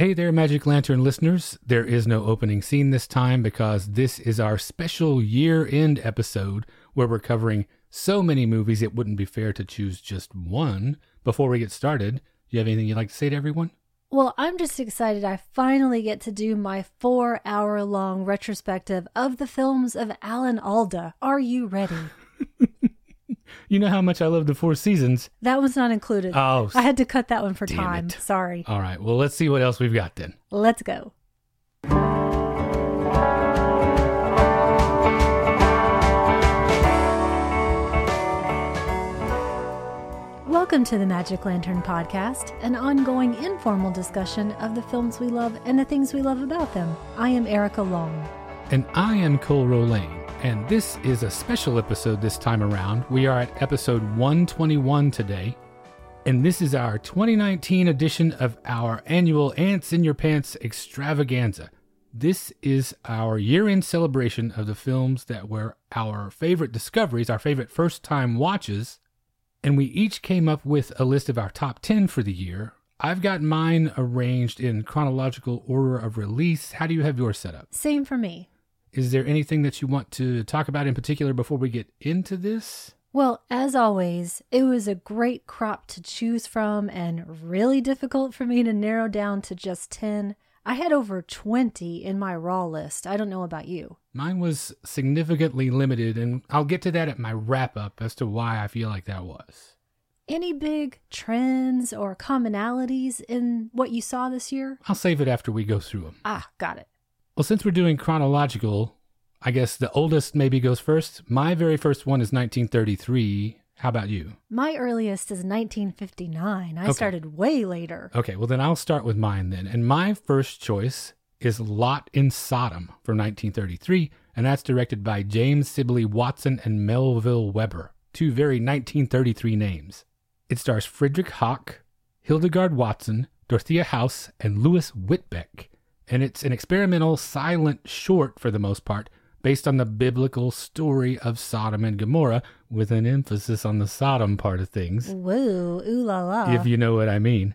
Hey there, Magic Lantern listeners. There is no opening scene this time because this is our special year end episode where we're covering so many movies it wouldn't be fair to choose just one. Before we get started, do you have anything you'd like to say to everyone? Well, I'm just excited I finally get to do my four hour long retrospective of the films of Alan Alda. Are you ready? You know how much I love the Four Seasons. That one's not included. Oh, I had to cut that one for time. it. Sorry. all right. Well, let's see what else we've got then. Let's go. Welcome to the Magic Lantern Podcast, an ongoing informal discussion of the films we love and the things we love about them. I am Erica Long. And I am Cole Roulain, and this is a special episode this time around. We are at episode 121 today, and this is our 2019 edition of our annual Ants in Your Pants extravaganza. This is our year end celebration of the films that were our favorite discoveries, our favorite first time watches, and we each came up with a list of our top 10 for the year. I've got mine arranged in chronological order of release. How do you have yours set up? Same for me. Is there anything that you want to talk about in particular before we get into this? Well, as always, it was a great crop to choose from and really difficult for me to narrow down to just 10. I had over 20 in my raw list. I don't know about you. Mine was significantly limited, and I'll get to that at my wrap up as to why I feel like that was. Any big trends or commonalities in what you saw this year? I'll save it after we go through them. Ah, got it. Well, since we're doing chronological, I guess the oldest maybe goes first. My very first one is 1933. How about you? My earliest is 1959. I Okay. started way later. Okay, well, then I'll start with mine then. And my first choice is Lot in Sodom from 1933, and that's directed by James Sibley Watson and Melville Webber, two very 1933 names. It stars Friedrich Haak, Hildegard Watson, Dorothea House, and Louis Whitbeck, and it's an experimental silent short for the most part, based on the biblical story of Sodom and Gomorrah, with an emphasis on the Sodom part of things Whoa, ooh la la. if you know what I mean.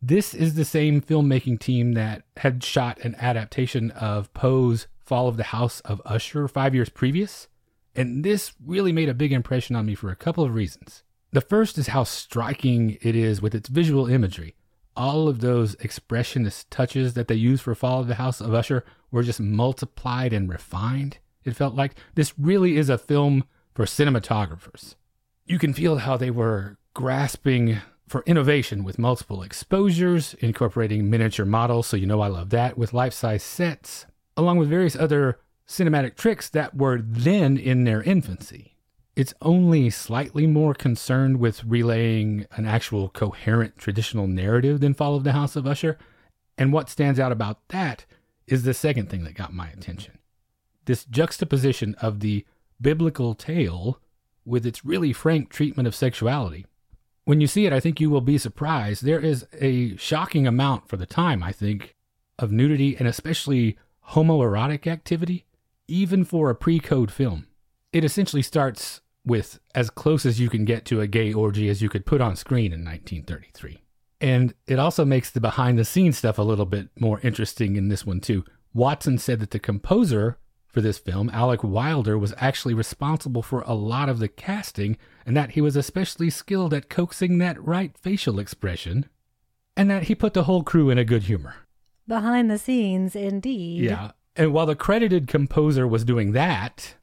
This is the same filmmaking team that had shot an adaptation of Poe's Fall of the House of Usher five years previous, and this really made a big impression on me for a couple of reasons. The first is how striking it is with its visual imagery. All of those expressionist touches that they used for Fall of the House of Usher were just multiplied and refined. It felt like this really is a film for cinematographers you can feel how they were grasping for innovation with multiple exposures, incorporating miniature models, so you know I love that, with life size sets, along with various other cinematic tricks that were then in their infancy. It's only slightly more concerned with relaying an actual coherent traditional narrative than Fall of the House of Usher, and what stands out about that is the second thing that got my attention this juxtaposition of the biblical tale with its really frank treatment of sexuality. When you see it, I think you will be surprised. There is a shocking amount for the time, I think, of nudity and especially homoerotic activity, even for a pre code film. It essentially starts with as close as you can get to a gay orgy as you could put on screen in 1933. And it also makes the behind the scenes stuff a little bit more interesting in this one, too. Watson said that the composer for this film, Alec Wilder, was actually responsible for a lot of the casting, and that he was especially skilled at coaxing that right facial expression, and that he put the whole crew in a good humor. Behind the scenes, indeed. Yeah. And while the credited composer was doing that,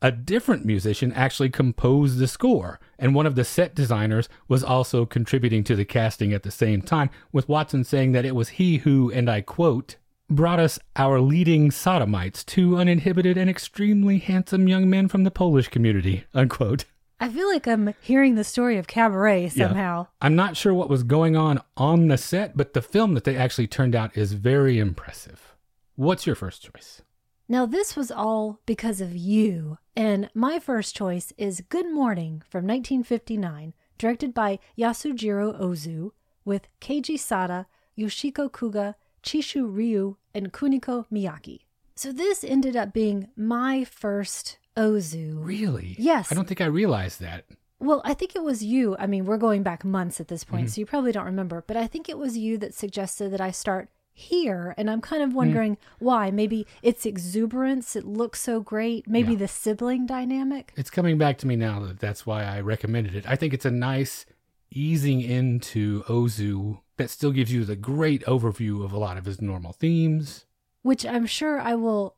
a different musician actually composed the score, and one of the set designers was also contributing to the casting at the same time, with Watson saying that it was he who, and I quote, brought us our leading sodomites, two uninhibited and extremely handsome young men from the Polish community, unquote. I feel like I'm hearing the story of Cabaret Yeah. somehow. I'm not sure what was going on on the set, but the film that they actually turned out is very impressive. What's your first choice? Now, this was all because of you. And my first choice is Good Morning from 1959, directed by Yasujiro Ozu, with Keiji Sada, Yoshiko Kuga, Chishu Ryu, and Kuniko Miyake. So, this ended up being my first Ozu. Really? Yes. I don't think I realized that. Well, I think it was you. I mean, we're going back months at this point, mm-hmm. so you probably don't remember, but I think it was you that suggested that I start here. And I'm kind of mm. wondering why. Maybe it's exuberance. It looks so great. Maybe Yeah. the sibling dynamic. It's coming back to me now that that's why I recommended it. I think it's a nice easing into Ozu that still gives you the great overview of a lot of his normal themes. which I'm sure I will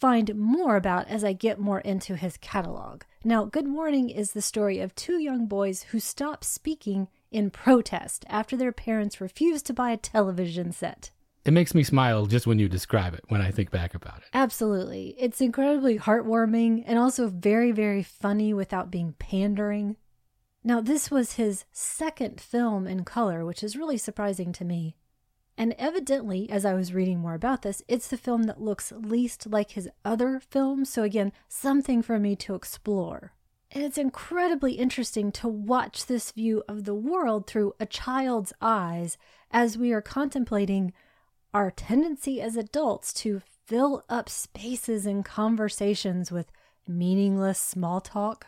find more about as I get more into his catalog. Now, Good Morning is the story of two young boys who stop speaking in protest after their parents refuse to buy a television set. It makes me smile just when you describe it when I think back about it. Absolutely. It's incredibly heartwarming and also very, very funny without being pandering. Now, this was his second film in color, which is really surprising to me. And evidently, as I was reading more about this, it's the film that looks least like his other films. So, again, something for me to explore. And it's incredibly interesting to watch this view of the world through a child's eyes as we are contemplating our tendency as adults to fill up spaces and conversations with meaningless small talk.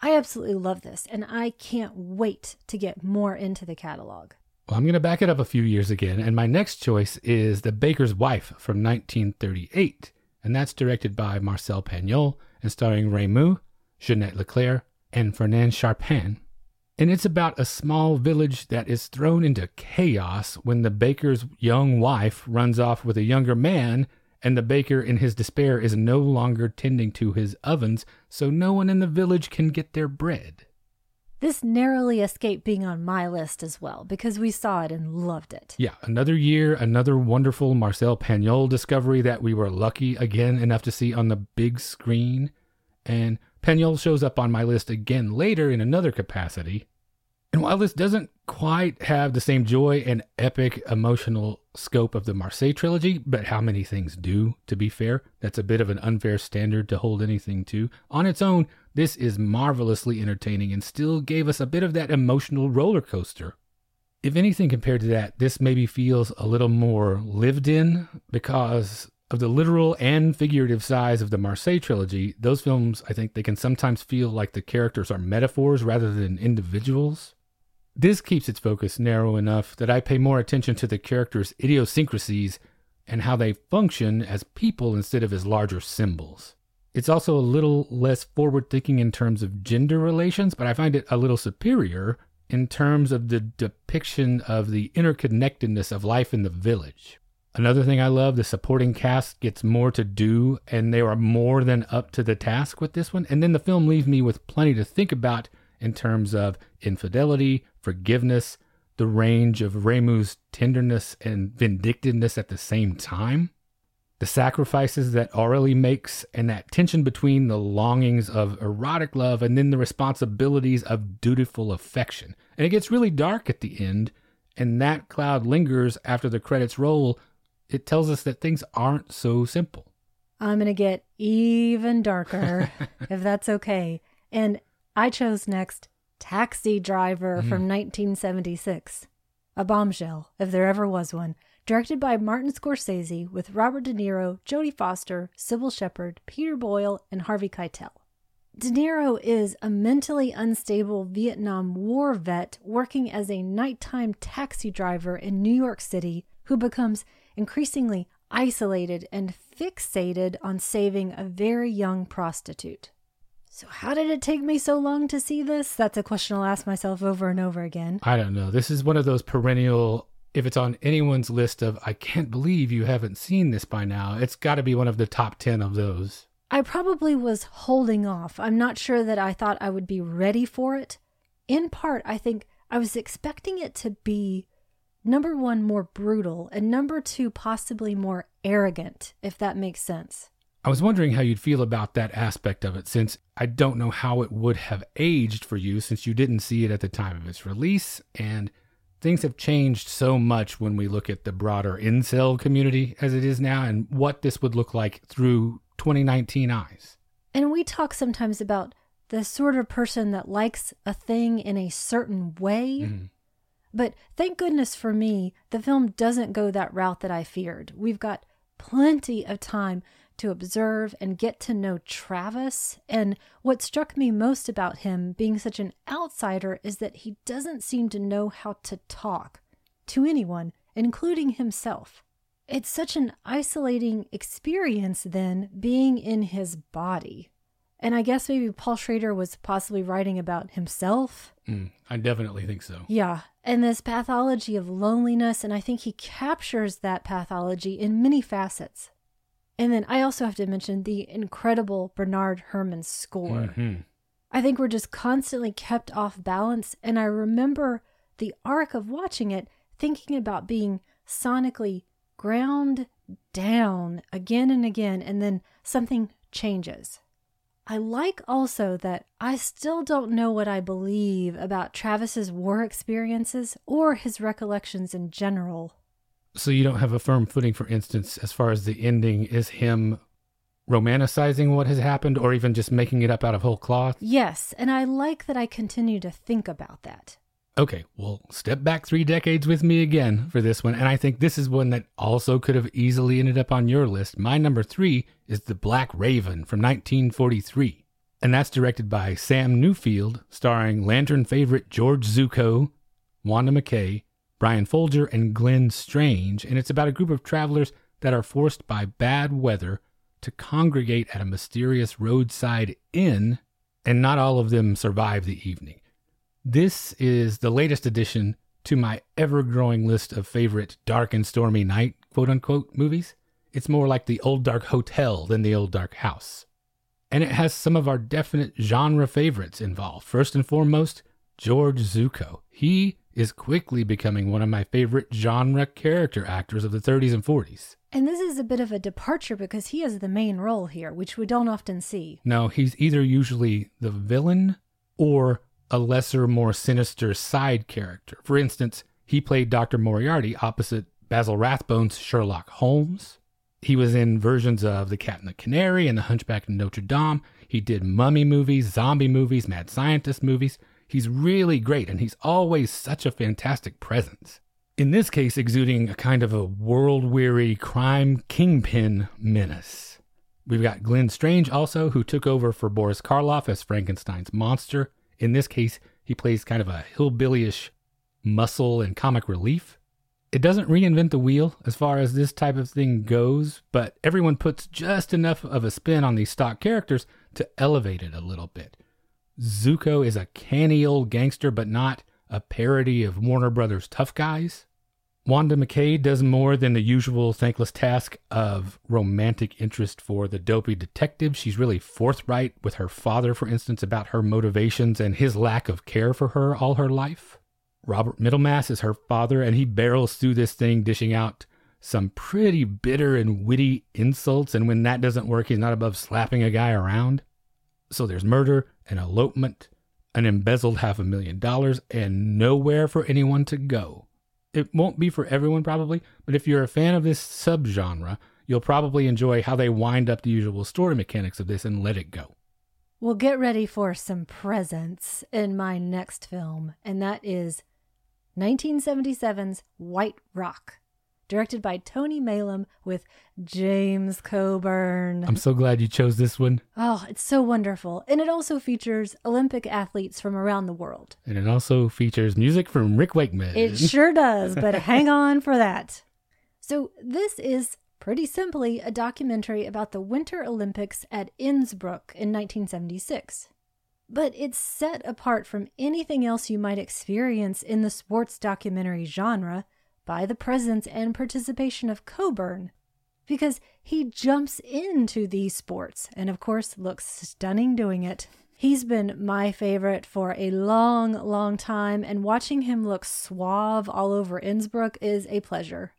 I absolutely love this, and I can't wait to get more into the catalog. Well, I'm going to back it up a few years again, and my next choice is The Baker's Wife from 1938, and that's directed by Marcel Pagnol and starring Raimu, Ginette Leclerc, and Fernand Charpin. And it's about a small village that is thrown into chaos when the baker's young wife runs off with a younger man, and the baker, in his despair, is no longer tending to his ovens, so no one in the village can get their bread. This narrowly escaped being on my list as well because we saw it and loved it. Yeah, another year, another wonderful Marcel Pagnol discovery that we were lucky again enough to see on the big screen. And Pagnol shows up on my list again later in another capacity. And while this doesn't quite have the same joy and epic emotional scope of the Marseille trilogy, but how many things do, to be fair, that's a bit of an unfair standard to hold anything to. On its own, this is marvelously entertaining and still gave us a bit of that emotional roller coaster. If anything compared to that, this maybe feels a little more lived in because of the literal and figurative size of the Marseille trilogy. Those films, I think they can sometimes feel like the characters are metaphors rather than individuals. This keeps its focus narrow enough that I pay more attention to the characters' idiosyncrasies and how they function as people instead of as larger symbols. It's also a little less forward thinking in terms of gender relations, but I find it a little superior in terms of the depiction of the interconnectedness of life in the village. Another thing I love, the supporting cast gets more to do, and they are more than up to the task with this one. And then the film leaves me with plenty to think about in terms of infidelity, forgiveness, the range of Raimu's tenderness and vindictiveness at the same time, the sacrifices that Aurelie makes, and that tension between the longings of erotic love and then the responsibilities of dutiful affection. And it gets really dark at the end, and that cloud lingers after the credits roll. It tells us that things aren't so simple. I'm going to get even darker, if that's okay. And I chose next Taxi Driver mm-hmm. from 1976. A bombshell, if there ever was one. Directed by Martin Scorsese with Robert De Niro, Jodie Foster, Cybill Shepherd, Peter Boyle, and Harvey Keitel. De Niro is a mentally unstable Vietnam War vet working as a nighttime taxi driver in New York City who becomes increasingly isolated and fixated on saving a very young prostitute. So, how did it take me so long to see this? That's a question I'll ask myself over and over again. I don't know. This is one of those perennial, if it's on anyone's list of, I can't believe you haven't seen this by now, it's got to be one of the top 10 of those. I probably was holding off. I'm not sure that I thought I would be ready for it. In part, I think I was expecting it to be number one, more brutal, and number two, possibly more arrogant, if that makes sense. I was wondering how you'd feel about that aspect of it, since I don't know how it would have aged for you since you didn't see it at the time of its release, and things have changed so much when we look at the broader incel community as it is now and what this would look like through 2019 eyes. And we talk sometimes about the sort of person that likes a thing in a certain way. Mhm. But thank goodness for me, the film doesn't go that route that I feared. We've got plenty of time to observe and get to know Travis. And what struck me most about him being such an outsider is that he doesn't seem to know how to talk to anyone, including himself. It's such an isolating experience, then, being in his body. And I guess maybe Paul Schrader was possibly writing about himself. Mm, I definitely think so. Yeah. And this pathology of loneliness. And I think he captures that pathology in many facets. And then I also have to mention the incredible Bernard Herrmann score. Mhm. I think we're just constantly kept off balance. And I remember the arc of watching it, thinking about being sonically ground down again and again, and then something changes. I like also that I still don't know what I believe about Travis's war experiences or his recollections in general. So you don't have a firm footing, for instance, as far as the ending is him romanticizing what has happened or even just making it up out of whole cloth? Yes, and I like that I continue to think about that. Okay, well, step back three decades with me again for this one. And I think this is one that also could have easily ended up on your list. My number three is The Black Raven from 1943. And that's directed by Sam Newfield, starring Lantern favorite George Zucco, Wanda McKay, Byron Foulger, and Glenn Strange. And it's about a group of travelers that are forced by bad weather to congregate at a mysterious roadside inn, and not all of them survive the evening. This is the latest addition to my ever growing list of favorite dark and stormy night, quote unquote, movies. It's more like the old dark hotel than the old dark house. And it has some of our definite genre favorites involved. First and foremost, George Zucco. He is quickly becoming one of my favorite genre character actors of the 30s and 40s. And this is a bit of a departure because he has the main role here, which we don't often see. No, he's either usually the villain or a lesser, more sinister side character. For instance, he played Dr. Moriarty opposite Basil Rathbone's Sherlock Holmes. He was in versions of The Cat and the Canary and The Hunchback of Notre Dame. He did mummy movies, zombie movies, mad scientist movies. He's really great, and he's always such a fantastic presence. In this case, exuding a kind of a world weary crime kingpin menace. We've got Glenn Strange also, who took over for Boris Karloff as Frankenstein's monster. In this case, he plays kind of a hillbillyish muscle and comic relief. It doesn't reinvent the wheel as far as this type of thing goes, but everyone puts just enough of a spin on these stock characters to elevate it a little bit. Zucco is a canny old gangster, but not a parody of Warner Brothers tough guys. Wanda McKay does more than the usual thankless task of romantic interest for the dopey detective. She's really forthright with her father, for instance, about her motivations and his lack of care for her all her life. Robert Middlemass is her father, and he barrels through this thing, dishing out some pretty bitter and witty insults. And when that doesn't work, he's not above slapping a guy around. So there's murder, an elopement, an embezzled half a million dollars, and nowhere for anyone to go. It won't be for everyone, probably, but if you're a fan of this subgenre, you'll probably enjoy how they wind up the usual story mechanics of this and let it go. Well, get ready for some presents in my next film, and that is 1977's White Rock, directed by Tony Maylam with James Coburn. I'm so glad you chose this one. Oh, it's so wonderful. And it also features Olympic athletes from around the world. And it also features music from Rick Wakeman. It sure does, but hang on for that. So, this is pretty simply a documentary about the Winter Olympics at Innsbruck in 1976. But it's set apart from anything else you might experience in the sports documentary genre by the presence and participation of Coburn, because he jumps into these sports and, of course, looks stunning doing it. He's been my favorite for a long, long time, and watching him look suave all over Innsbruck is a pleasure.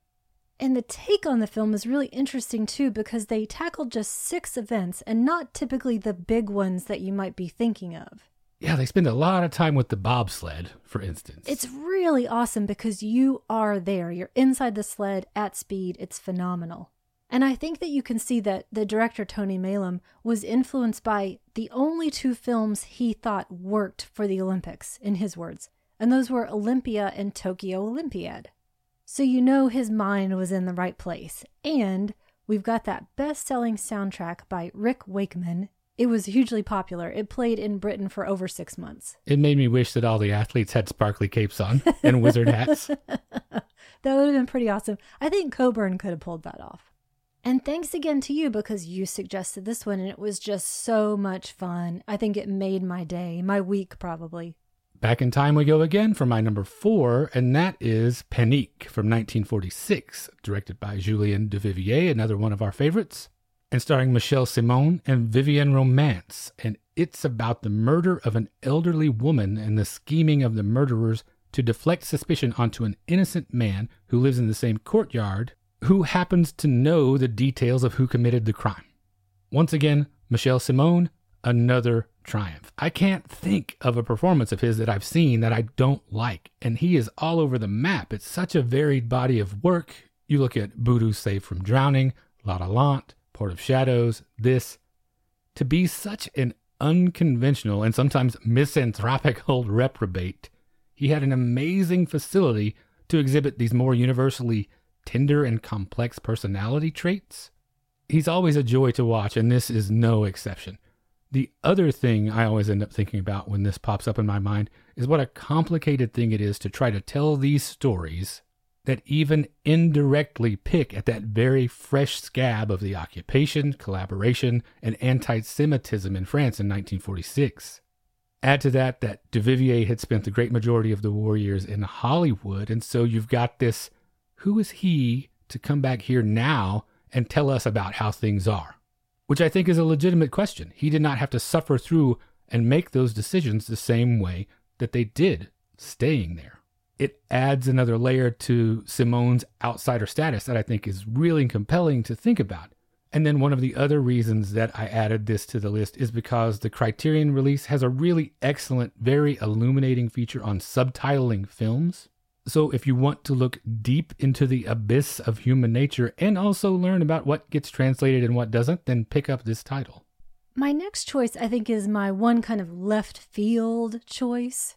And the take on the film is really interesting too because they tackled just six events and not typically the big ones that you might be thinking of. Yeah, they spend a lot of time with the bobsled, for instance. It's really awesome because you are there. You're inside the sled at speed. It's phenomenal. And I think that you can see that the director, Tony Maylam, was influenced by the only two films he thought worked for the Olympics, in his words, and those were Olympia and Tokyo Olympiad. So you know his mind was in the right place. And we've got that best selling soundtrack by Rick Wakeman. It was hugely popular. It played in Britain for over six months. It made me wish that all the athletes had sparkly capes on and wizard hats. that would have been pretty awesome. I think Coburn could have pulled that off. And thanks again to you because you suggested this one and it was just so much fun. I think it made my day, my week probably. Back in time we go again for my number four, and that is Panique from 1946, directed by Julien Duvivier, another one of our favorites and starring Michel Simon and Vivienne Romance. And it's about the murder of an elderly woman and the scheming of the murderers to deflect suspicion onto an innocent man who lives in the same courtyard who happens to know the details of who committed the crime. Once again, Michel Simon, another triumph. I can't think of a performance of his that I've seen that I don't like, and he is all over the map. It's such a varied body of work. You look at Boudu Saved from Drowning, La La Port of Shadows, this, to be such an unconventional and sometimes misanthropic old reprobate, he had an amazing facility to exhibit these more universally tender and complex personality traits. He's always a joy to watch, and this is no exception. The other thing I always end up thinking about when this pops up in my mind is what a complicated thing it is to try to tell these stories that even indirectly pick at that very fresh scab of the occupation, collaboration, and anti Semitism in France in 1946. Add to that that Duvivier had spent the great majority of the war years in Hollywood, and so you've got this who is he to come back here now and tell us about how things are? Which I think is a legitimate question. He did not have to suffer through and make those decisions the same way that they did staying there it adds another layer to Simone's outsider status that I think is really compelling to think about. And then one of the other reasons that I added this to the list is because the Criterion release has a really excellent, very illuminating feature on subtitling films. So if you want to look deep into the abyss of human nature and also learn about what gets translated and what doesn't, then pick up this title. My next choice, I think, is my one kind of left field choice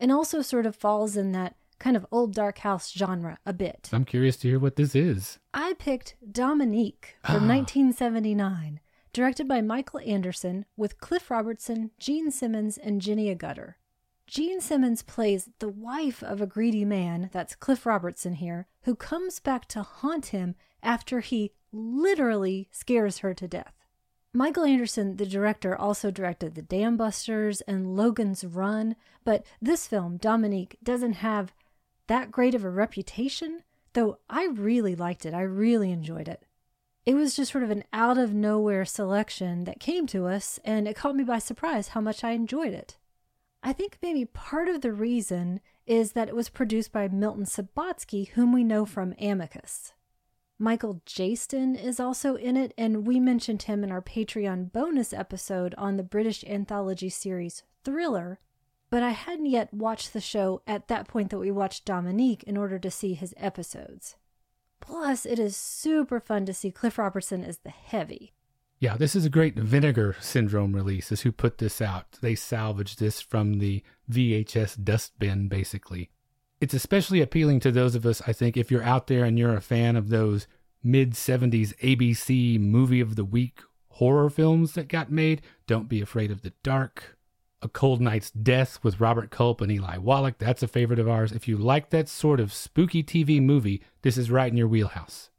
and also sort of falls in that kind of old dark house genre a bit. I'm curious to hear what this is. I picked Dominique from 1979, directed by Michael Anderson with Cliff Robertson, Jean Simmons, and Jenny Agutter. Jean Simmons plays the wife of a greedy man, that's Cliff Robertson here, who comes back to haunt him after he literally scares her to death. Michael Anderson, the director, also directed The Dam Busters and Logan's Run, but this film, Dominique, doesn't have that great of a reputation, though I really liked it. I really enjoyed it. It was just sort of an out of nowhere selection that came to us, and it caught me by surprise how much I enjoyed it. I think maybe part of the reason is that it was produced by Milton Subotsky, whom we know from Amicus. Michael Jayston is also in it, and we mentioned him in our Patreon bonus episode on the British anthology series Thriller. But I hadn't yet watched the show at that point that we watched Dominique in order to see his episodes. Plus, it is super fun to see Cliff Robertson as the heavy. Yeah, this is a great Vinegar Syndrome release, is who put this out. They salvaged this from the VHS dustbin, basically it's especially appealing to those of us, I think, if you're out there and you're a fan of those mid 70s ABC movie of the week horror films that got made. Don't Be Afraid of the Dark, A Cold Night's Death with Robert Culp and Eli Wallach. That's a favorite of ours. If you like that sort of spooky TV movie, this is right in your wheelhouse.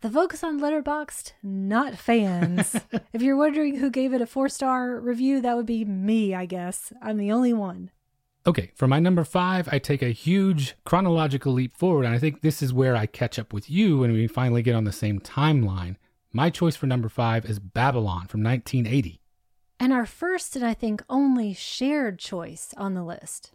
The folks on Letterboxd, not fans. if you're wondering who gave it a four star review, that would be me, I guess. I'm the only one. Okay, for my number five, I take a huge chronological leap forward, and I think this is where I catch up with you when we finally get on the same timeline. My choice for number five is Babylon from 1980. And our first and I think only shared choice on the list.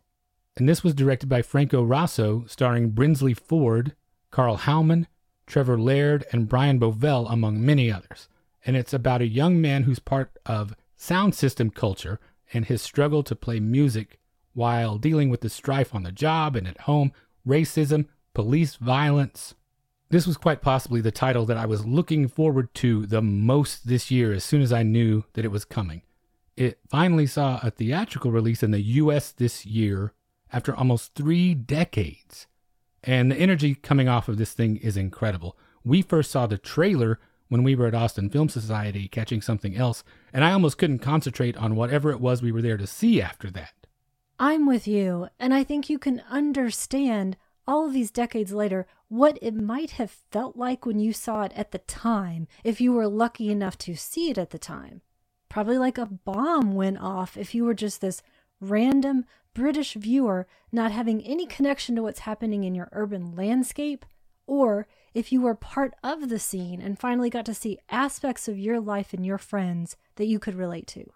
And this was directed by Franco Rosso, starring Brinsley Forde, Karl Howman, Trevor Laird, and Brian Bovell, among many others. And it's about a young man who's part of sound system culture and his struggle to play music while dealing with the strife on the job and at home, racism, police violence. This was quite possibly the title that I was looking forward to the most this year as soon as I knew that it was coming. It finally saw a theatrical release in the US this year after almost three decades. And the energy coming off of this thing is incredible. We first saw the trailer when we were at Austin Film Society catching something else, and I almost couldn't concentrate on whatever it was we were there to see after that. I'm with you, and I think you can understand all these decades later what it might have felt like when you saw it at the time, if you were lucky enough to see it at the time. Probably like a bomb went off if you were just this random British viewer not having any connection to what's happening in your urban landscape, or if you were part of the scene and finally got to see aspects of your life and your friends that you could relate to.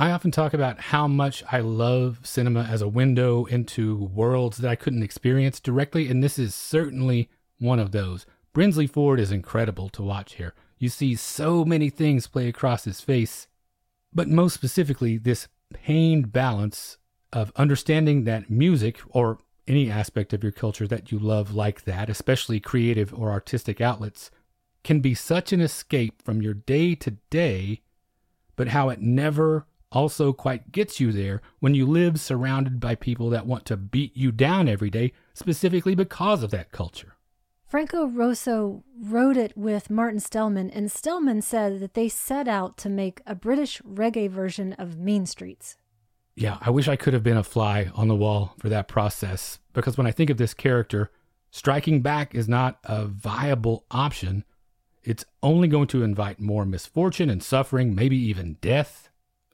I often talk about how much I love cinema as a window into worlds that I couldn't experience directly, and this is certainly one of those. Brinsley Forde is incredible to watch here. You see so many things play across his face, but most specifically, this pained balance of understanding that music or any aspect of your culture that you love like that, especially creative or artistic outlets, can be such an escape from your day to day, but how it never also quite gets you there when you live surrounded by people that want to beat you down every day, specifically because of that culture. Franco Rosso wrote it with Martin Stellman, and Stellman said that they set out to make a British reggae version of Mean Streets. Yeah, I wish I could have been a fly on the wall for that process because when I think of this character, striking back is not a viable option. It's only going to invite more misfortune and suffering, maybe even death.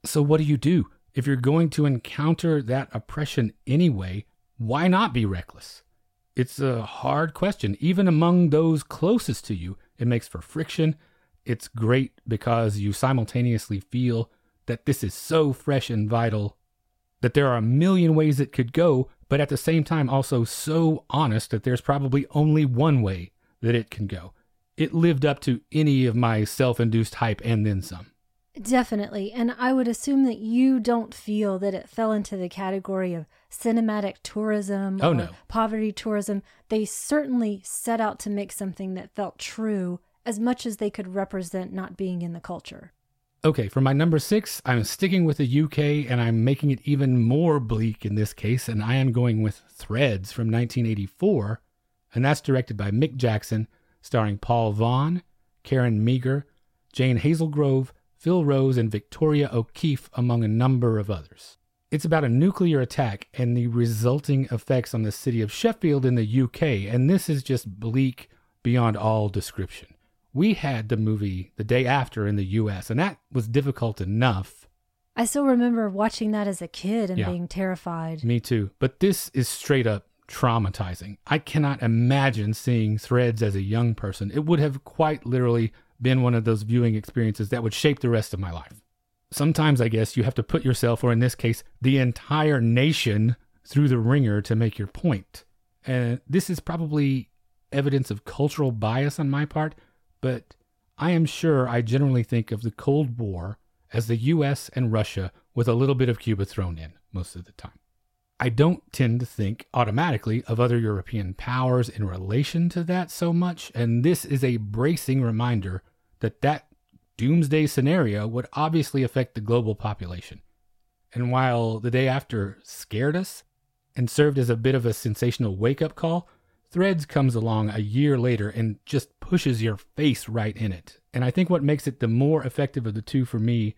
So, what do you do? If you're going to encounter that oppression anyway, why not be reckless? It's a hard question. Even among those closest to you, it makes for friction. It's great because you simultaneously feel that this is so fresh and vital, that there are a million ways it could go, but at the same time, also so honest that there's probably only one way that it can go. It lived up to any of my self induced hype and then some. Definitely. And I would assume that you don't feel that it fell into the category of cinematic tourism oh, or no. poverty tourism. They certainly set out to make something that felt true as much as they could represent not being in the culture. Okay, for my number six, I'm sticking with the UK and I'm making it even more bleak in this case, and I am going with Threads from 1984, and that's directed by Mick Jackson, starring Paul Vaughan, Karen Meagher, Jane Hazlegrove, Phil Rose, and Victoria O'Keefe, among a number of others. It's about a nuclear attack and the resulting effects on the city of Sheffield in the UK, and this is just bleak beyond all description. We had the movie the day after in the US, and that was difficult enough. I still remember watching that as a kid and Yeah. being terrified. Me too. But this is straight up traumatizing. I cannot imagine seeing threads as a young person. It would have quite literally been one of those viewing experiences that would shape the rest of my life. Sometimes I guess you have to put yourself, or in this case, the entire nation, through the ringer to make your point. And this is probably evidence of cultural bias on my part, but I am sure I generally think of the Cold War as the US and Russia with a little bit of Cuba thrown in most of the time. I don't tend to think automatically of other European powers in relation to that so much, and this is a bracing reminder that that doomsday scenario would obviously affect the global population. And while the day after scared us and served as a bit of a sensational wake up call, Threads comes along a year later and just pushes your face right in it. And I think what makes it the more effective of the two for me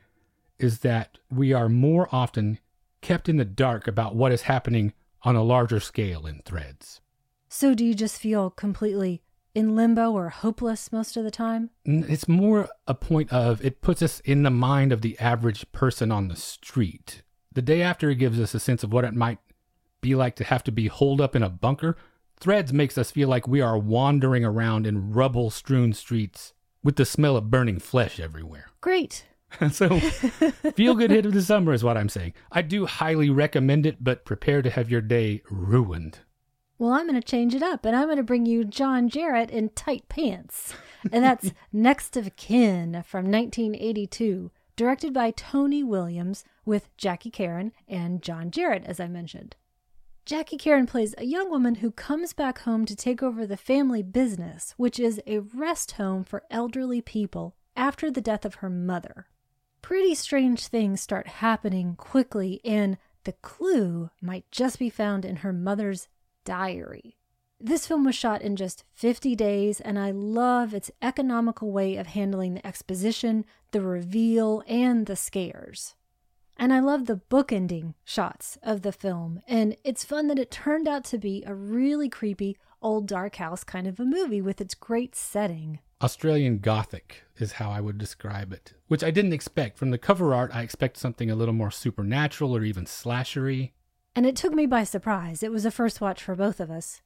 is that we are more often kept in the dark about what is happening on a larger scale in Threads. So, do you just feel completely in limbo or hopeless most of the time? It's more a point of it puts us in the mind of the average person on the street. The day after it gives us a sense of what it might be like to have to be holed up in a bunker. Threads makes us feel like we are wandering around in rubble strewn streets with the smell of burning flesh everywhere. Great. so, feel good hit of the summer is what I'm saying. I do highly recommend it, but prepare to have your day ruined. Well, I'm going to change it up and I'm going to bring you John Jarratt in tight pants. And that's Next of Kin from 1982, directed by Tony Williams with Jacki Kerin and John Jarratt, as I mentioned. Jacki Kerin plays a young woman who comes back home to take over the family business, which is a rest home for elderly people after the death of her mother. Pretty strange things start happening quickly, and the clue might just be found in her mother's diary. This film was shot in just 50 days, and I love its economical way of handling the exposition, the reveal, and the scares. And I love the bookending shots of the film, and it's fun that it turned out to be a really creepy, old dark house kind of a movie with its great setting. Australian Gothic is how I would describe it, which I didn't expect. From the cover art, I expect something a little more supernatural or even slashery. And it took me by surprise. It was a first watch for both of us.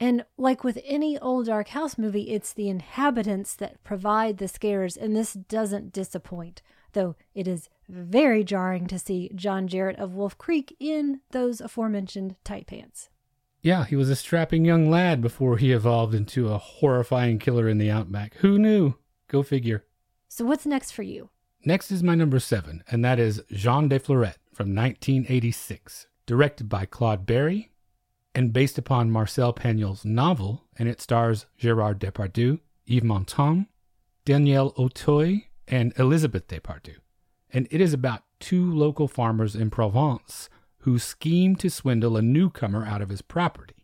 And like with any old dark house movie, it's the inhabitants that provide the scares, and this doesn't disappoint, though it is very jarring to see John Jarratt of Wolf Creek in those aforementioned tight pants. Yeah, he was a strapping young lad before he evolved into a horrifying killer in the outback. Who knew? Go figure. So, what's next for you? Next is my number seven, and that is Jean de Florette from 1986, directed by Claude Berri and based upon Marcel Pagnol's novel, and it stars Gerard Depardieu, Yves Montand, Daniel Auteuil, and Elizabeth Depardieu. And it is about two local farmers in Provence who schemed to swindle a newcomer out of his property.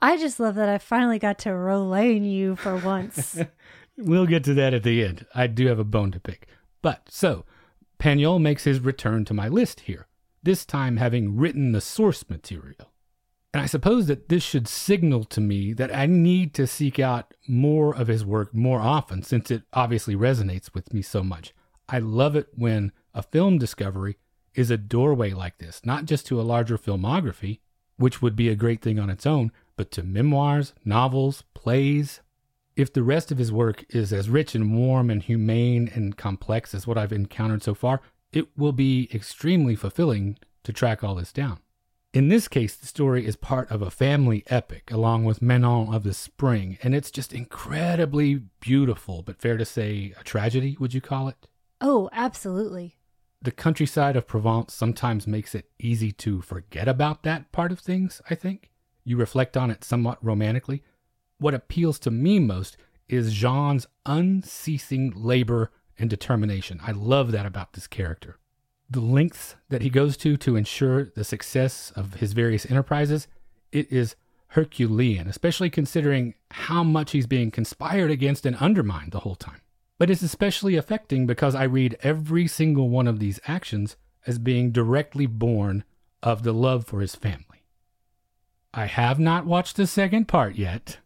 I just love that I finally got to relay you for once. we'll get to that at the end. I do have a bone to pick. But so, Pagnol makes his return to my list here, this time having written the source material. And I suppose that this should signal to me that I need to seek out more of his work more often since it obviously resonates with me so much. I love it when a film discovery is a doorway like this, not just to a larger filmography, which would be a great thing on its own, but to memoirs, novels, plays. If the rest of his work is as rich and warm and humane and complex as what I've encountered so far, it will be extremely fulfilling to track all this down. In this case, the story is part of a family epic along with Manon of the Spring, and it's just incredibly beautiful, but fair to say a tragedy, would you call it? Oh, absolutely. The countryside of Provence sometimes makes it easy to forget about that part of things, I think. You reflect on it somewhat romantically. What appeals to me most is Jean's unceasing labor and determination. I love that about this character the lengths that he goes to to ensure the success of his various enterprises, it is Herculean, especially considering how much he's being conspired against and undermined the whole time. But it's especially affecting because I read every single one of these actions as being directly born of the love for his family. I have not watched the second part yet.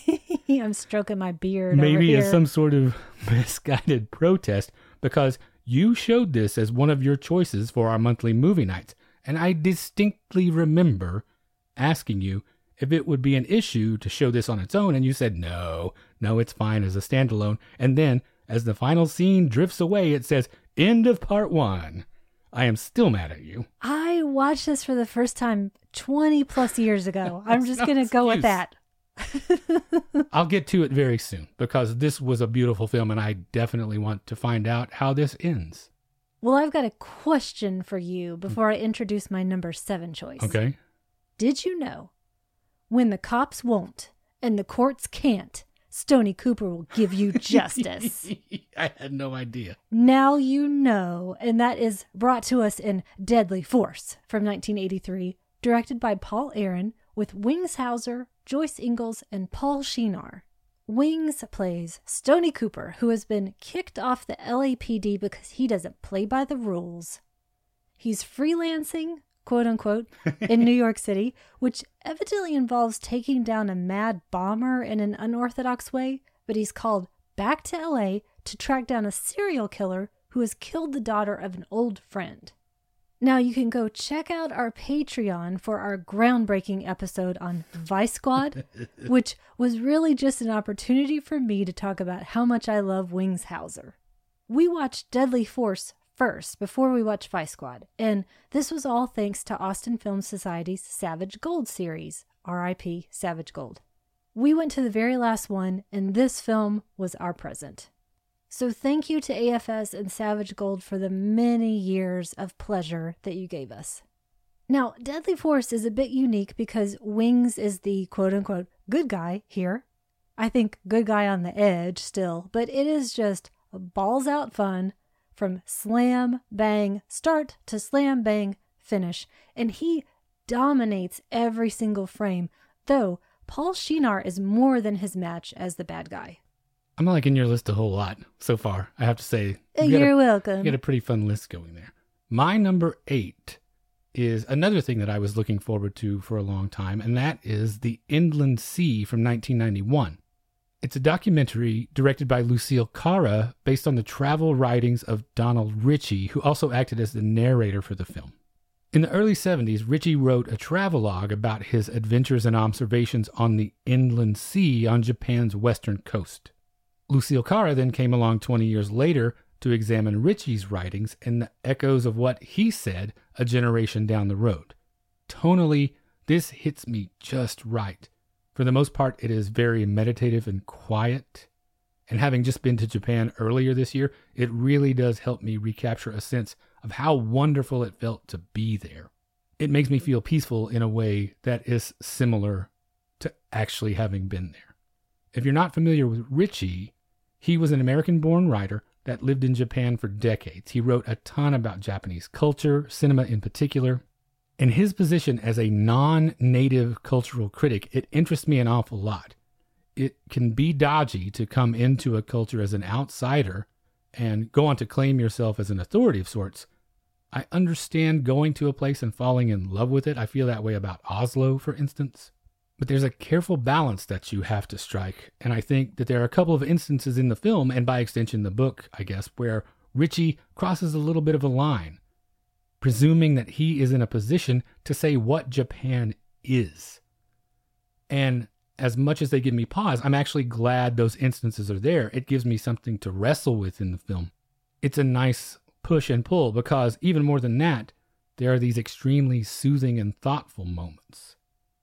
I'm stroking my beard. Maybe as some sort of misguided protest because you showed this as one of your choices for our monthly movie nights, and I distinctly remember asking you if it would be an issue to show this on its own, and you said no, no, it's fine as a standalone. And then, as the final scene drifts away, it says, End of part one. I am still mad at you. I watched this for the first time 20 plus years ago. I'm just going to go with that. I'll get to it very soon because this was a beautiful film and I definitely want to find out how this ends. Well, I've got a question for you before I introduce my number seven choice. Okay. Did you know when the cops won't and the courts can't, Stony Cooper will give you justice? I had no idea. Now you know, and that is brought to us in Deadly Force from 1983, directed by Paul Aaron with Wings Hauser, Joyce Ingalls, and Paul Shenar. Wings plays Stony Cooper, who has been kicked off the LAPD because he doesn't play by the rules. He's freelancing, quote unquote, in New York City, which evidently involves taking down a mad bomber in an unorthodox way, but he's called back to LA to track down a serial killer who has killed the daughter of an old friend. Now you can go check out our Patreon for our groundbreaking episode on Vice Squad, which was really just an opportunity for me to talk about how much I love Wings Hauser. We watched Deadly Force first before we watch Vice Squad, and this was all thanks to Austin Film Society's Savage Gold series, RIP Savage Gold. We went to the very last one, and this film was our present. So thank you to AFS and Savage Gold for the many years of pleasure that you gave us. Now, Deadly Force is a bit unique because Wings is the quote unquote good guy here. I think good guy on the edge still, but it is just balls out fun from slam bang start to slam bang finish. And he dominates every single frame, though Paul Shenar is more than his match as the bad guy. I'm not liking your list a whole lot so far. I have to say, Uh, you got a- You're welcome. You got a pretty fun list going there. My number eight is another thing that I was looking forward to for a long time, and that is The Inland Sea from 1991. It's a documentary directed by Lucille Carra based on the travel writings of Donald Richie, who also acted as the narrator for the film. In the early 70s, Richie wrote a travelogue about his adventures and observations on the inland sea on Japan's western coast. Lucille Cara then came along 20 years later to examine Richie's writings and the echoes of what he said a generation down the road. Tonally, this hits me just right. For the most part, it is very meditative and quiet. And having just been to Japan earlier this year, it really does help me recapture a sense of how wonderful it felt to be there. It makes me feel peaceful in a way that is similar to actually having been there. If you're not familiar with Richie, he was an American born writer that lived in Japan for decades. He wrote a ton about Japanese culture, cinema in particular. In his position as a non native cultural critic, it interests me an awful lot. It can be dodgy to come into a culture as an outsider and go on to claim yourself as an authority of sorts. I understand going to a place and falling in love with it. I feel that way about Oslo, for instance. But there's a careful balance that you have to strike. And I think that there are a couple of instances in the film, and by extension, the book, I guess, where Richie crosses a little bit of a line, presuming that he is in a position to say what Japan is. And as much as they give me pause, I'm actually glad those instances are there. It gives me something to wrestle with in the film. It's a nice push and pull because, even more than that, there are these extremely soothing and thoughtful moments.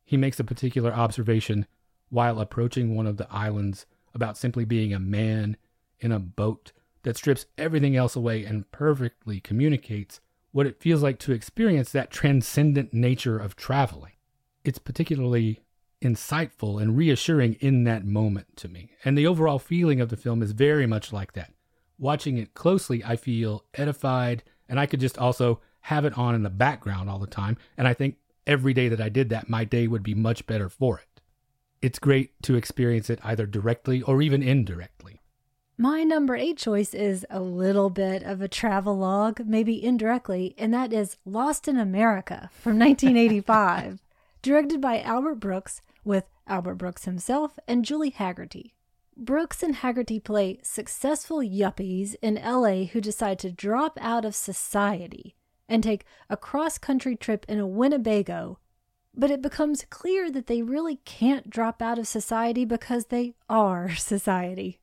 He makes a particular observation while approaching one of the islands about simply being a man in a boat that strips everything else away and perfectly communicates what it feels like to experience that transcendent nature of traveling. It's particularly insightful and reassuring in that moment to me. And the overall feeling of the film is very much like that. Watching it closely, I feel edified, and I could just also have it on in the background all the time. And I think every day that I did that, my day would be much better for it. It's great to experience it either directly or even indirectly. My number eight choice is a little bit of a travelogue, maybe indirectly, and that is Lost in America from 1985, directed by Albert Brooks with Albert Brooks himself and Julie Hagerty. Brooks and Hagerty play successful yuppies in LA who decide to drop out of society and take a cross country trip in a Winnebago. But it becomes clear that they really can't drop out of society because they are society.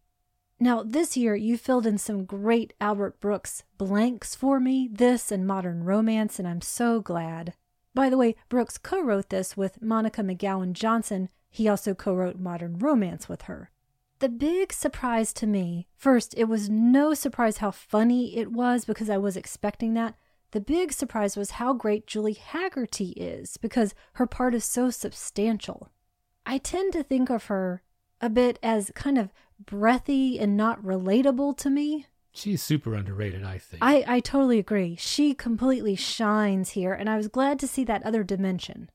Now, this year you filled in some great Albert Brooks blanks for me, this and modern romance, and I'm so glad. By the way, Brooks co wrote this with Monica McGowan Johnson. He also co wrote Modern Romance with her. The big surprise to me first, it was no surprise how funny it was because I was expecting that. The big surprise was how great Julie Hagerty is because her part is so substantial. I tend to think of her a bit as kind of breathy and not relatable to me. She's super underrated, I think. I, I totally agree. She completely shines here, and I was glad to see that other dimension.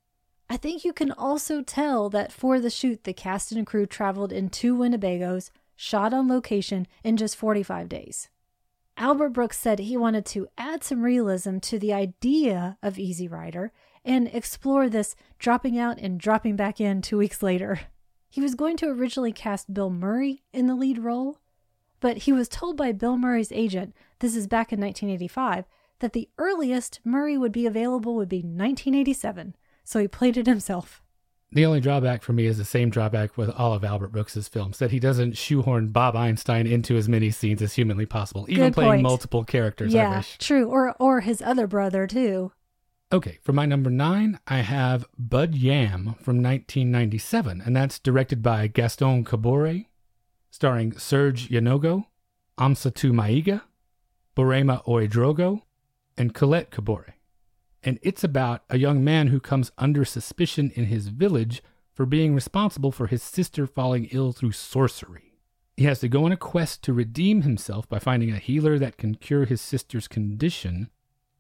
I think you can also tell that for the shoot, the cast and crew traveled in two Winnebagos, shot on location in just 45 days. Albert Brooks said he wanted to add some realism to the idea of Easy Rider and explore this dropping out and dropping back in two weeks later. He was going to originally cast Bill Murray in the lead role, but he was told by Bill Murray's agent, this is back in 1985, that the earliest Murray would be available would be 1987, so he played it himself. The only drawback for me is the same drawback with all of Albert Brooks's films that he doesn't shoehorn Bob Einstein into as many scenes as humanly possible, even Good playing point. multiple characters. I yeah, wish. true. Or or his other brother too. Okay, for my number nine, I have Buud Yam from 1997, and that's directed by Gaston Kaboré, starring Serge Yanogo, Amssatou Maïga, Boureima Ouédraogo, and Colette Kaboré. And it's about a young man who comes under suspicion in his village for being responsible for his sister falling ill through sorcery. He has to go on a quest to redeem himself by finding a healer that can cure his sister's condition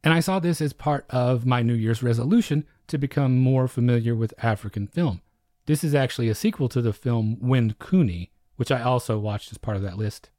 and I saw this as part of my New Year's resolution to become more familiar with African film. This is actually a sequel to the film Wend Kuuni, which I also watched as part of that list.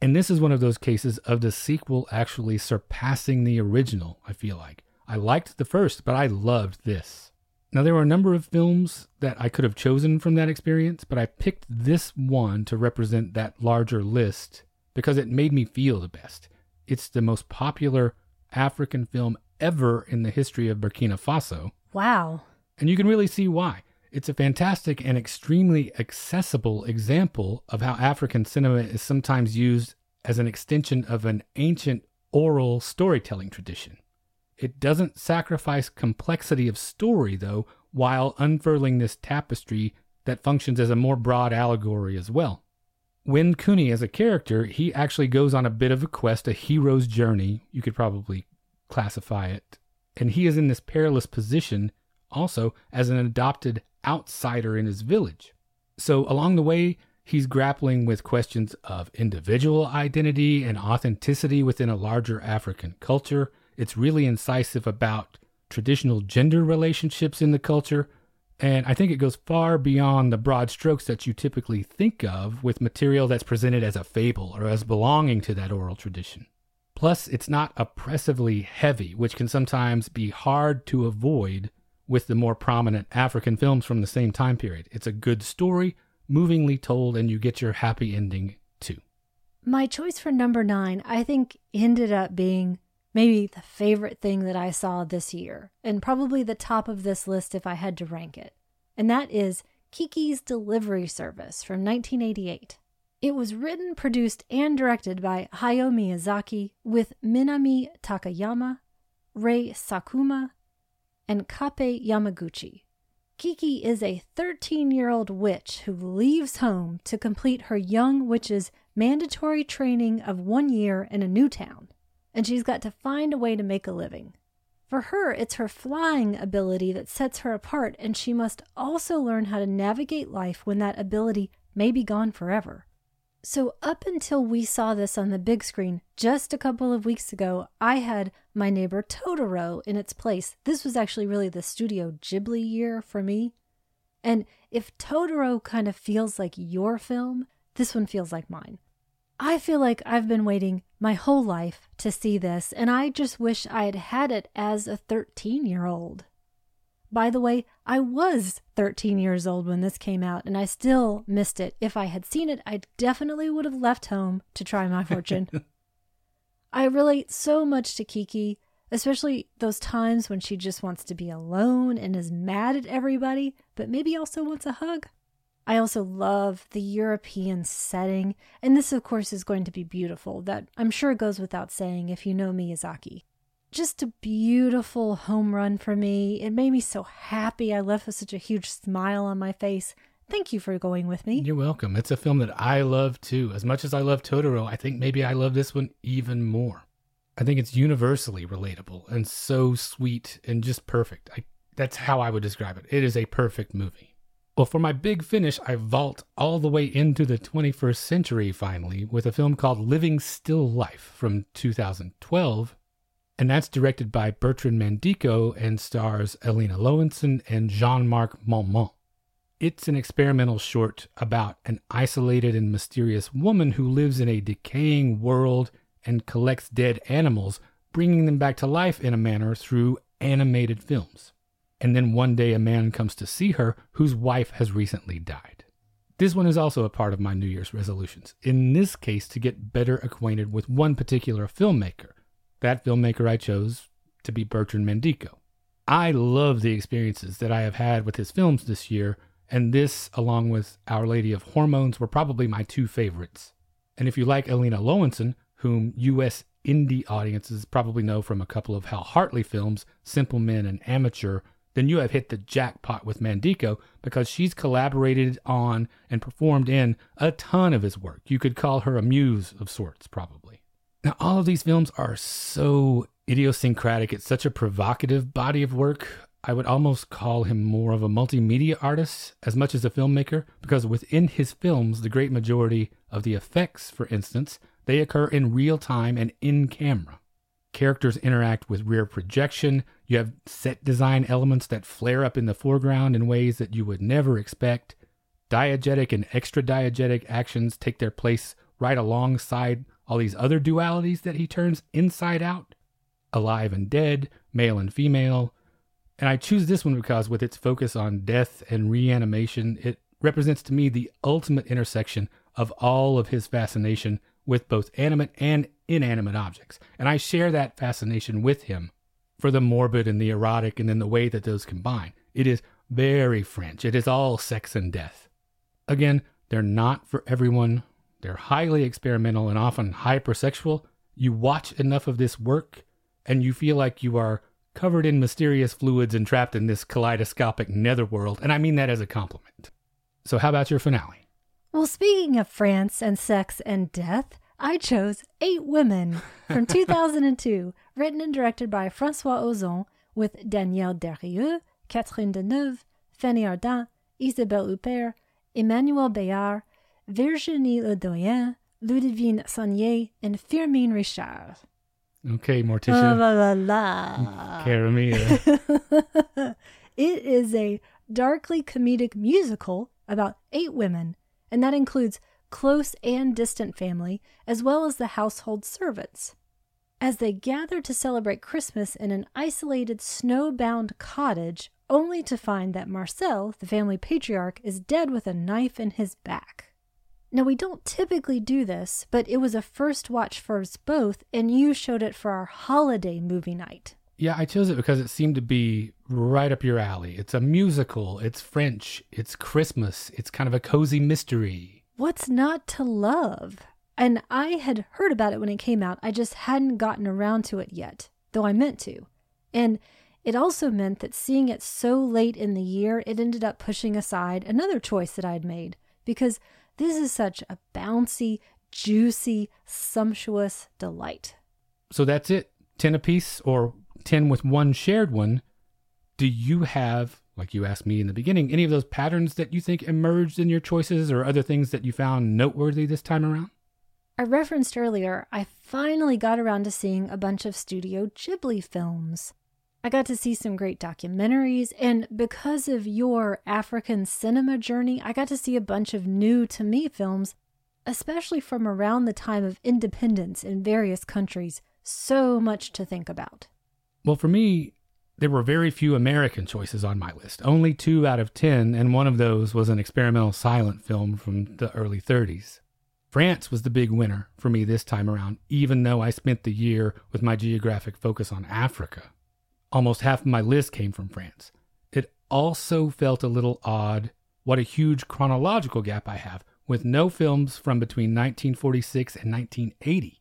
And this is one of those cases of the sequel actually surpassing the original, I feel like. I liked the first, but I loved this. Now, there were a number of films that I could have chosen from that experience, but I picked this one to represent that larger list because it made me feel the best. It's the most popular African film ever in the history of Burkina Faso. Wow. And you can really see why. It's a fantastic and extremely accessible example of how African cinema is sometimes used as an extension of an ancient oral storytelling tradition. It doesn't sacrifice complexity of story, though, while unfurling this tapestry that functions as a more broad allegory as well. Wend Kuuni, as a character, he actually goes on a bit of a quest, a hero's journey, you could probably classify it. And he is in this perilous position also as an adopted outsider in his village. So, along the way, he's grappling with questions of individual identity and authenticity within a larger African culture. It's really incisive about traditional gender relationships in the culture. And I think it goes far beyond the broad strokes that you typically think of with material that's presented as a fable or as belonging to that oral tradition. Plus, it's not oppressively heavy, which can sometimes be hard to avoid with the more prominent African films from the same time period. It's a good story, movingly told, and you get your happy ending too. My choice for number nine, I think, ended up being maybe the favorite thing that I saw this year, and probably the top of this list if I had to rank it. And that is Kiki's Delivery Service from 1988. It was written, produced, and directed by Hayao Miyazaki with Minami Takayama, Rei Sakuma, and Kappei Yamaguchi. Kiki is a 13 year old witch who leaves home to complete her young witch's mandatory training of one year in a new town, and she's got to find a way to make a living. For her, it's her flying ability that sets her apart, and she must also learn how to navigate life when that ability may be gone forever. So, up until we saw this on the big screen just a couple of weeks ago, I had My Neighbor Totoro in its place. This was actually really the Studio Ghibli year for me. And if Totoro kind of feels like your film, this one feels like mine. I feel like I've been waiting my whole life to see this, and I just wish I had had it as a 13 year old. By the way, I was 13 years old when this came out, and I still missed it. If I had seen it, I definitely would have left home to try my fortune. I relate so much to Kiki, especially those times when she just wants to be alone and is mad at everybody, but maybe also wants a hug. I also love the European setting, and this, of course, is going to be beautiful. That I'm sure goes without saying if you know Miyazaki just a beautiful home run for me. It made me so happy. I left with such a huge smile on my face. Thank you for going with me. You're welcome. It's a film that I love too. As much as I love Totoro, I think maybe I love this one even more. I think it's universally relatable and so sweet and just perfect. I, that's how I would describe it. It is a perfect movie. Well, for my big finish, I vault all the way into the 21st century finally with a film called Living Still Life from 2012 and that's directed by Bertrand Mandico and stars Elina Löwensohn and Jean Marc Malmont. It's an experimental short about an isolated and mysterious woman who lives in a decaying world and collects dead animals, bringing them back to life in a manner through animated films. And then one day a man comes to see her whose wife has recently died. This one is also a part of my New Year's resolutions, in this case to get better acquainted with one particular filmmaker that filmmaker I chose to be Bertrand Mandico. I love the experiences that I have had with his films this year, and this, along with Our Lady of Hormones, were probably my two favorites. And if you like Elina Löwensohn, whom U.S. indie audiences probably know from a couple of Hal Hartley films, Simple Men and Amateur, then you have hit the jackpot with Mandico because she's collaborated on and performed in a ton of his work. You could call her a muse of sorts, probably. Now, all of these films are so idiosyncratic. It's such a provocative body of work. I would almost call him more of a multimedia artist as much as a filmmaker, because within his films, the great majority of the effects, for instance, they occur in real time and in camera. Characters interact with rear projection. You have set design elements that flare up in the foreground in ways that you would never expect. Diegetic and extra diegetic actions take their place right alongside all these other dualities that he turns inside out alive and dead, male and female. And I choose this one because, with its focus on death and reanimation, it represents to me the ultimate intersection of all of his fascination with both animate and inanimate objects. And I share that fascination with him for the morbid and the erotic and then the way that those combine. It is very French. It is all sex and death. Again, they're not for everyone. They're highly experimental and often hypersexual. You watch enough of this work and you feel like you are covered in mysterious fluids and trapped in this kaleidoscopic netherworld. And I mean that as a compliment. So, how about your finale? Well, speaking of France and sex and death, I chose Eight Women from 2002, written and directed by Francois Ozon, with Danielle Darrieux, Catherine Deneuve, Fanny Ardant, Isabelle Huppert, Emmanuel Béart, Virginie Ledoyen, Ludivine Sagnier, and Firmin Richard. Okay, Morticia. Ah, la la la. Caramia. it is a darkly comedic musical about eight women, and that includes close and distant family, as well as the household servants. As they gather to celebrate Christmas in an isolated snowbound cottage, only to find that Marcel, the family patriarch, is dead with a knife in his back. Now, we don't typically do this, but it was a first watch for us both, and you showed it for our holiday movie night. Yeah, I chose it because it seemed to be right up your alley. It's a musical, it's French, it's Christmas, it's kind of a cozy mystery. What's not to love? And I had heard about it when it came out. I just hadn't gotten around to it yet, though I meant to. And it also meant that seeing it so late in the year, it ended up pushing aside another choice that I'd made because this is such a bouncy, juicy, sumptuous delight. So that's it 10 apiece or 10 with one shared one. Do you have, like you asked me in the beginning, any of those patterns that you think emerged in your choices or other things that you found noteworthy this time around? I referenced earlier, I finally got around to seeing a bunch of Studio Ghibli films. I got to see some great documentaries, and because of your African cinema journey, I got to see a bunch of new to me films, especially from around the time of independence in various countries. So much to think about. Well, for me, there were very few American choices on my list, only two out of 10, and one of those was an experimental silent film from the early 30s. France was the big winner for me this time around, even though I spent the year with my geographic focus on Africa. Almost half of my list came from France. It also felt a little odd what a huge chronological gap I have, with no films from between 1946 and 1980.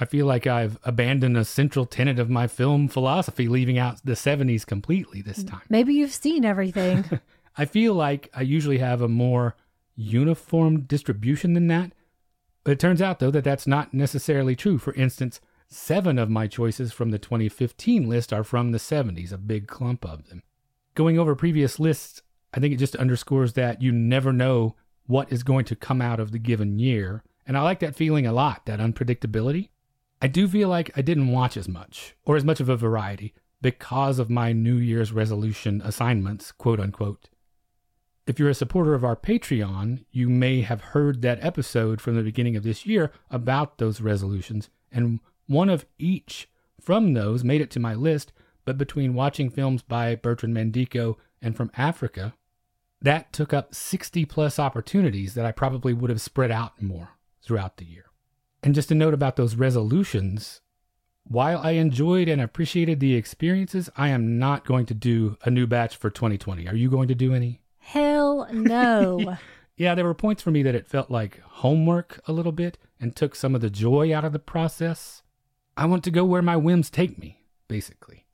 I feel like I've abandoned a central tenet of my film philosophy, leaving out the 70s completely this time. Maybe you've seen everything. I feel like I usually have a more uniform distribution than that. But it turns out, though, that that's not necessarily true. For instance, seven of my choices from the 2015 list are from the 70s, a big clump of them. Going over previous lists, I think it just underscores that you never know what is going to come out of the given year. And I like that feeling a lot, that unpredictability. I do feel like I didn't watch as much, or as much of a variety, because of my New Year's resolution assignments, quote unquote. If you're a supporter of our Patreon, you may have heard that episode from the beginning of this year about those resolutions, and one of each from those made it to my list, but between watching films by Bertrand Mandico and from Africa, that took up 60 plus opportunities that I probably would have spread out more throughout the year. And just a note about those resolutions while I enjoyed and appreciated the experiences, I am not going to do a new batch for 2020. Are you going to do any? Hell no. Yeah, there were points for me that it felt like homework a little bit and took some of the joy out of the process. I want to go where my whims take me, basically.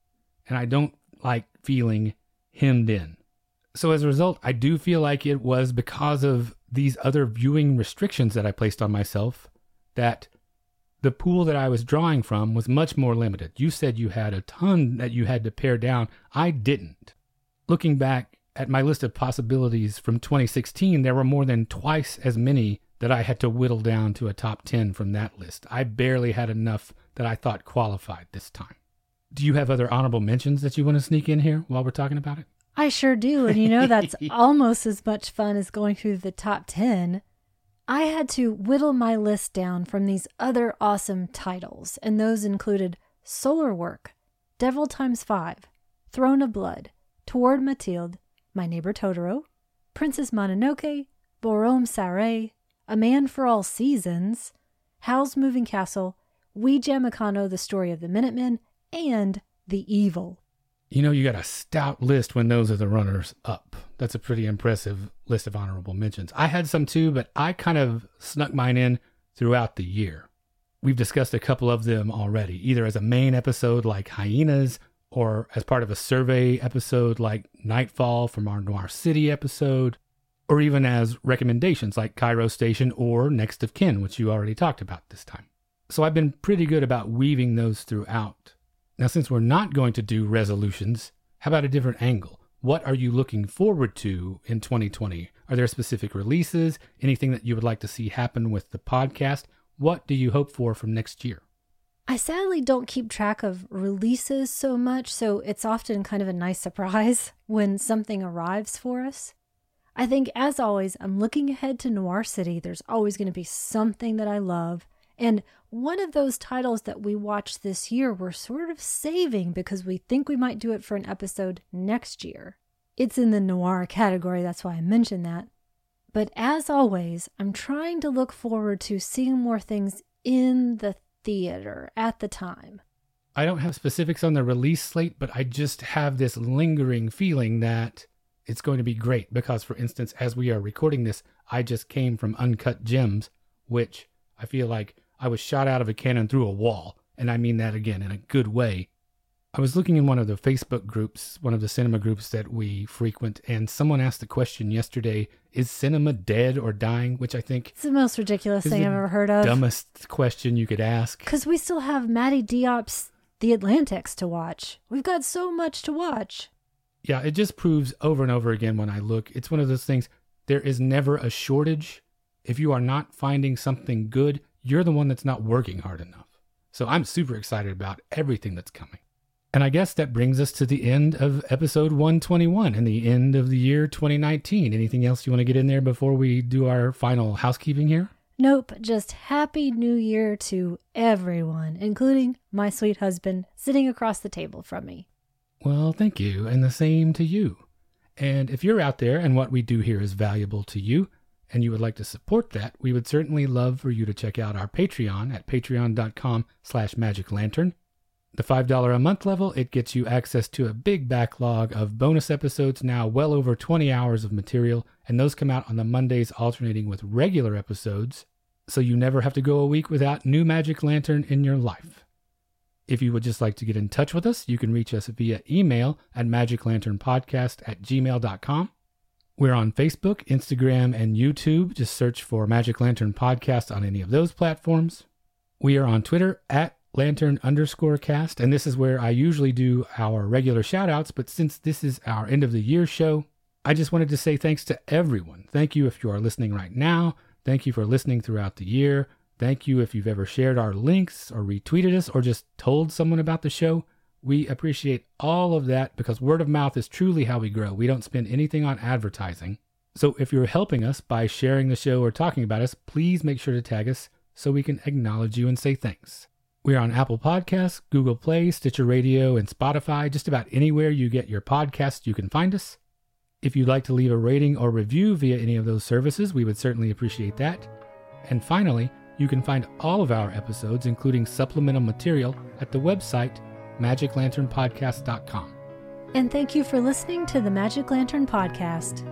And I don't like feeling hemmed in. So as a result, I do feel like it was because of these other viewing restrictions that I placed on myself that the pool that I was drawing from was much more limited. You said you had a ton that you had to pare down. I didn't. Looking back at my list of possibilities from 2016, there were more than twice as many that I had to whittle down to a top 10 from that list. I barely had enough that I thought qualified this time. Do you have other honorable mentions that you want to sneak in here while we're talking about it? I sure do. And you know, that's almost as much fun as going through the top 10. I had to whittle my list down from these other awesome titles, and those included Solar Work, Devil Times Five, Throne of Blood, Toward Mathilde, My Neighbor Totoro, Princess Mononoke, Borom Sarret, A Man for All Seasons, Howl's Moving Castle, Ouija Meccano, The Story of the Minutemen, and The Evil. You know, you got a stout list when those are the runners up. That's a pretty impressive list of honorable mentions. I had some too, but I kind of snuck mine in throughout the year. We've discussed a couple of them already, either as a main episode like Hyenas or as part of a survey episode like Nightfall from our Noir City episode, or even as recommendations like Cairo Station or Next of Kin, which you already talked about this time. So I've been pretty good about weaving those throughout. Now, since we're not going to do resolutions, how about a different angle? What are you looking forward to in 2020? Are there specific releases? Anything that you would like to see happen with the podcast? What do you hope for from next year? I sadly don't keep track of releases so much, so it's often kind of a nice surprise when something arrives for us. I think, as always, I'm looking ahead to Noir City. There's always going to be something that I love. And one of those titles that we watched this year, we're sort of saving because we think we might do it for an episode next year. It's in the noir category, that's why I mentioned that. But as always, I'm trying to look forward to seeing more things in the theater at the time. I don't have specifics on the release slate, but I just have this lingering feeling that it's going to be great because, for instance, as we are recording this, I just came from Uncut Gems, which I feel like I was shot out of a cannon through a wall, and I mean that again in a good way. I was looking in one of the Facebook groups, one of the cinema groups that we frequent, and someone asked the question yesterday Is cinema dead or dying? Which I think It's the most ridiculous thing I've ever heard of. Dumbest question you could ask. Because we still have Mati Diop's The Atlantics to watch. We've got so much to watch. Yeah, it just proves over and over again when I look. It's one of those things, there is never a shortage. If you are not finding something good, you're the one that's not working hard enough. So I'm super excited about everything that's coming. And I guess that brings us to the end of episode 121 and the end of the year 2019. Anything else you want to get in there before we do our final housekeeping here? Nope, just Happy New Year to everyone, including my sweet husband sitting across the table from me. Well, thank you, and the same to you. And if you're out there and what we do here is valuable to you, and you would like to support that, we would certainly love for you to check out our Patreon at patreon.com slash magiclantern. The $5 a month level, it gets you access to a big backlog of bonus episodes, now well over 20 hours of material, and those come out on the Mondays alternating with regular episodes, so you never have to go a week without new Magic Lantern in your life. If you would just like to get in touch with us, you can reach us via email at magiclanternpodcast at gmail.com. We're on Facebook, Instagram, and YouTube. Just search for Magic Lantern Podcast on any of those platforms. We are on Twitter at lantern underscore cast, and this is where I usually do our regular shout outs. But since this is our end of the year show, I just wanted to say thanks to everyone. Thank you if you are listening right now. Thank you for listening throughout the year. Thank you if you've ever shared our links or retweeted us or just told someone about the show. We appreciate all of that because word of mouth is truly how we grow. We don't spend anything on advertising. So if you're helping us by sharing the show or talking about us, please make sure to tag us so we can acknowledge you and say thanks. We're on Apple Podcasts, Google Play, Stitcher Radio, and Spotify. Just about anywhere you get your podcast, you can find us. If you'd like to leave a rating or review via any of those services, we would certainly appreciate that. And finally, you can find all of our episodes, including supplemental material, at the website magiclanternpodcast.com. And thank you for listening to the Magic Lantern Podcast.